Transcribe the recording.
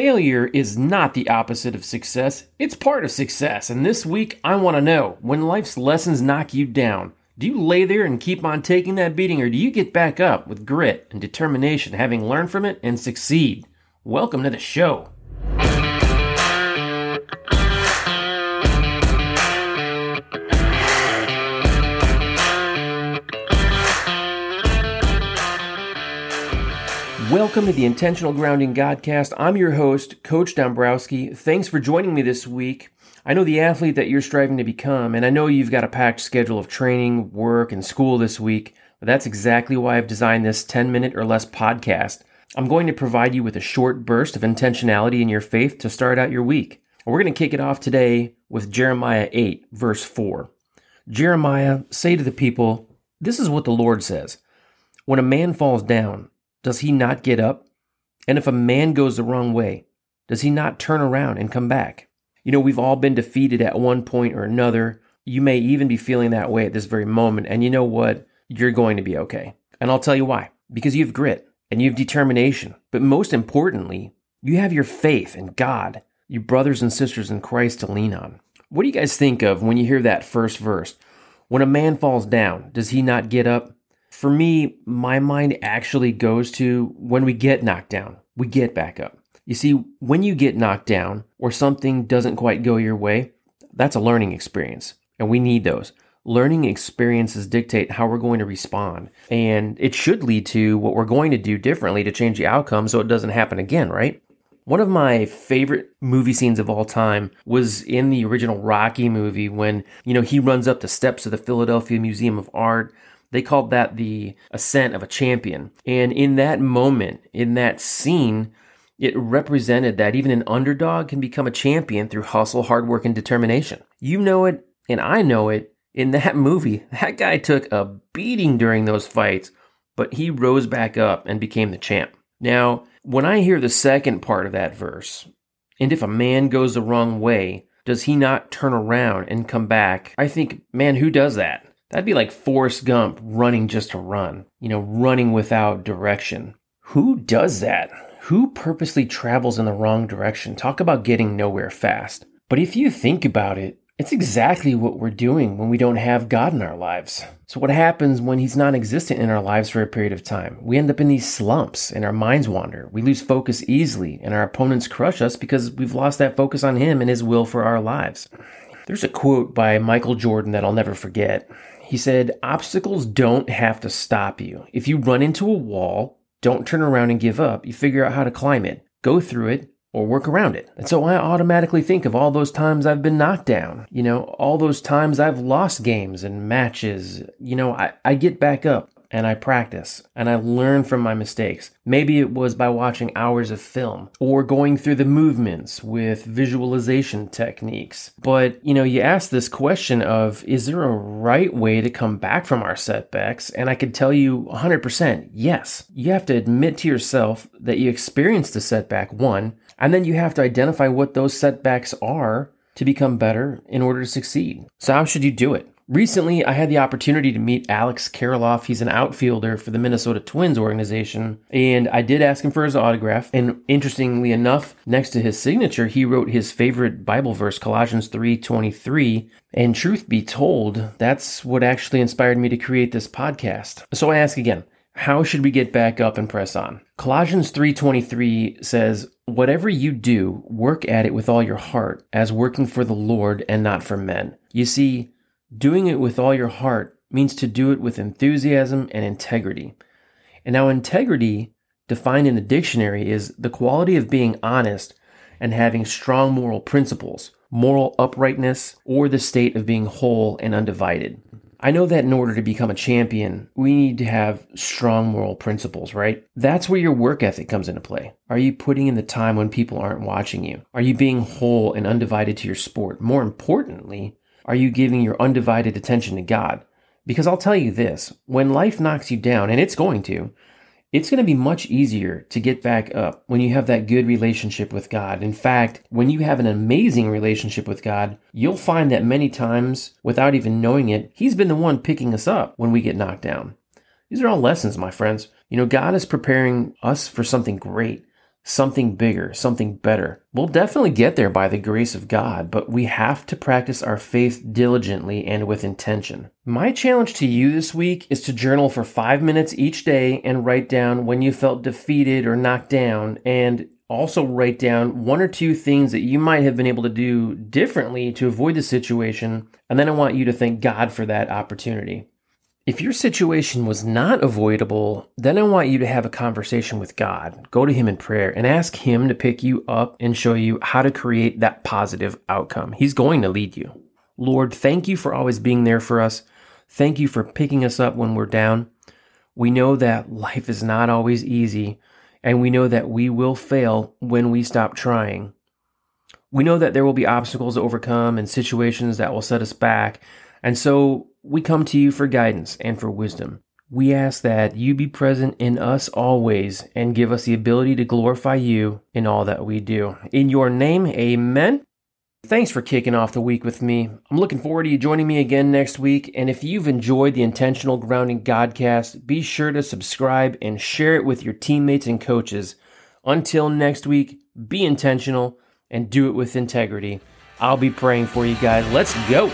Failure is not the opposite of success, it's part of success. And this week, I want to know when life's lessons knock you down, do you lay there and keep on taking that beating, or do you get back up with grit and determination, having learned from it and succeed? Welcome to the show. Welcome to the Intentional Grounding Godcast. I'm your host, Coach Dombrowski. Thanks for joining me this week. I know the athlete that you're striving to become, and I know you've got a packed schedule of training, work, and school this week, but that's exactly why I've designed this 10 minute or less podcast. I'm going to provide you with a short burst of intentionality in your faith to start out your week. We're going to kick it off today with Jeremiah 8, verse 4. Jeremiah, say to the people, This is what the Lord says When a man falls down, does he not get up? And if a man goes the wrong way, does he not turn around and come back? You know, we've all been defeated at one point or another. You may even be feeling that way at this very moment. And you know what? You're going to be okay. And I'll tell you why. Because you have grit and you have determination. But most importantly, you have your faith in God, your brothers and sisters in Christ to lean on. What do you guys think of when you hear that first verse? When a man falls down, does he not get up? For me, my mind actually goes to when we get knocked down, we get back up. You see, when you get knocked down or something doesn't quite go your way, that's a learning experience, and we need those. Learning experiences dictate how we're going to respond, and it should lead to what we're going to do differently to change the outcome so it doesn't happen again, right? One of my favorite movie scenes of all time was in the original Rocky movie when, you know, he runs up the steps of the Philadelphia Museum of Art they called that the ascent of a champion. And in that moment, in that scene, it represented that even an underdog can become a champion through hustle, hard work, and determination. You know it, and I know it. In that movie, that guy took a beating during those fights, but he rose back up and became the champ. Now, when I hear the second part of that verse, and if a man goes the wrong way, does he not turn around and come back? I think, man, who does that? That'd be like Forrest Gump running just to run, you know, running without direction. Who does that? Who purposely travels in the wrong direction? Talk about getting nowhere fast. But if you think about it, it's exactly what we're doing when we don't have God in our lives. So, what happens when He's non existent in our lives for a period of time? We end up in these slumps and our minds wander. We lose focus easily, and our opponents crush us because we've lost that focus on Him and His will for our lives. There's a quote by Michael Jordan that I'll never forget. He said, Obstacles don't have to stop you. If you run into a wall, don't turn around and give up. You figure out how to climb it, go through it, or work around it. And so I automatically think of all those times I've been knocked down, you know, all those times I've lost games and matches. You know, I, I get back up and I practice and I learn from my mistakes. Maybe it was by watching hours of film or going through the movements with visualization techniques. But, you know, you ask this question of is there a right way to come back from our setbacks? And I could tell you 100% yes. You have to admit to yourself that you experienced a setback, one, and then you have to identify what those setbacks are to become better in order to succeed. So, how should you do it? Recently, I had the opportunity to meet Alex Kirilloff. He's an outfielder for the Minnesota Twins organization, and I did ask him for his autograph. And interestingly enough, next to his signature, he wrote his favorite Bible verse, Colossians 3:23. And truth be told, that's what actually inspired me to create this podcast. So I ask again, how should we get back up and press on? Colossians 3:23 says, "Whatever you do, work at it with all your heart, as working for the Lord and not for men." You see, Doing it with all your heart means to do it with enthusiasm and integrity. And now, integrity, defined in the dictionary, is the quality of being honest and having strong moral principles, moral uprightness, or the state of being whole and undivided. I know that in order to become a champion, we need to have strong moral principles, right? That's where your work ethic comes into play. Are you putting in the time when people aren't watching you? Are you being whole and undivided to your sport? More importantly, are you giving your undivided attention to God? Because I'll tell you this when life knocks you down, and it's going to, it's going to be much easier to get back up when you have that good relationship with God. In fact, when you have an amazing relationship with God, you'll find that many times, without even knowing it, He's been the one picking us up when we get knocked down. These are all lessons, my friends. You know, God is preparing us for something great. Something bigger, something better. We'll definitely get there by the grace of God, but we have to practice our faith diligently and with intention. My challenge to you this week is to journal for five minutes each day and write down when you felt defeated or knocked down and also write down one or two things that you might have been able to do differently to avoid the situation. And then I want you to thank God for that opportunity. If your situation was not avoidable, then I want you to have a conversation with God. Go to Him in prayer and ask Him to pick you up and show you how to create that positive outcome. He's going to lead you. Lord, thank you for always being there for us. Thank you for picking us up when we're down. We know that life is not always easy, and we know that we will fail when we stop trying. We know that there will be obstacles to overcome and situations that will set us back. And so we come to you for guidance and for wisdom. We ask that you be present in us always and give us the ability to glorify you in all that we do. In your name, amen. Thanks for kicking off the week with me. I'm looking forward to you joining me again next week. And if you've enjoyed the Intentional Grounding Godcast, be sure to subscribe and share it with your teammates and coaches. Until next week, be intentional and do it with integrity. I'll be praying for you guys. Let's go.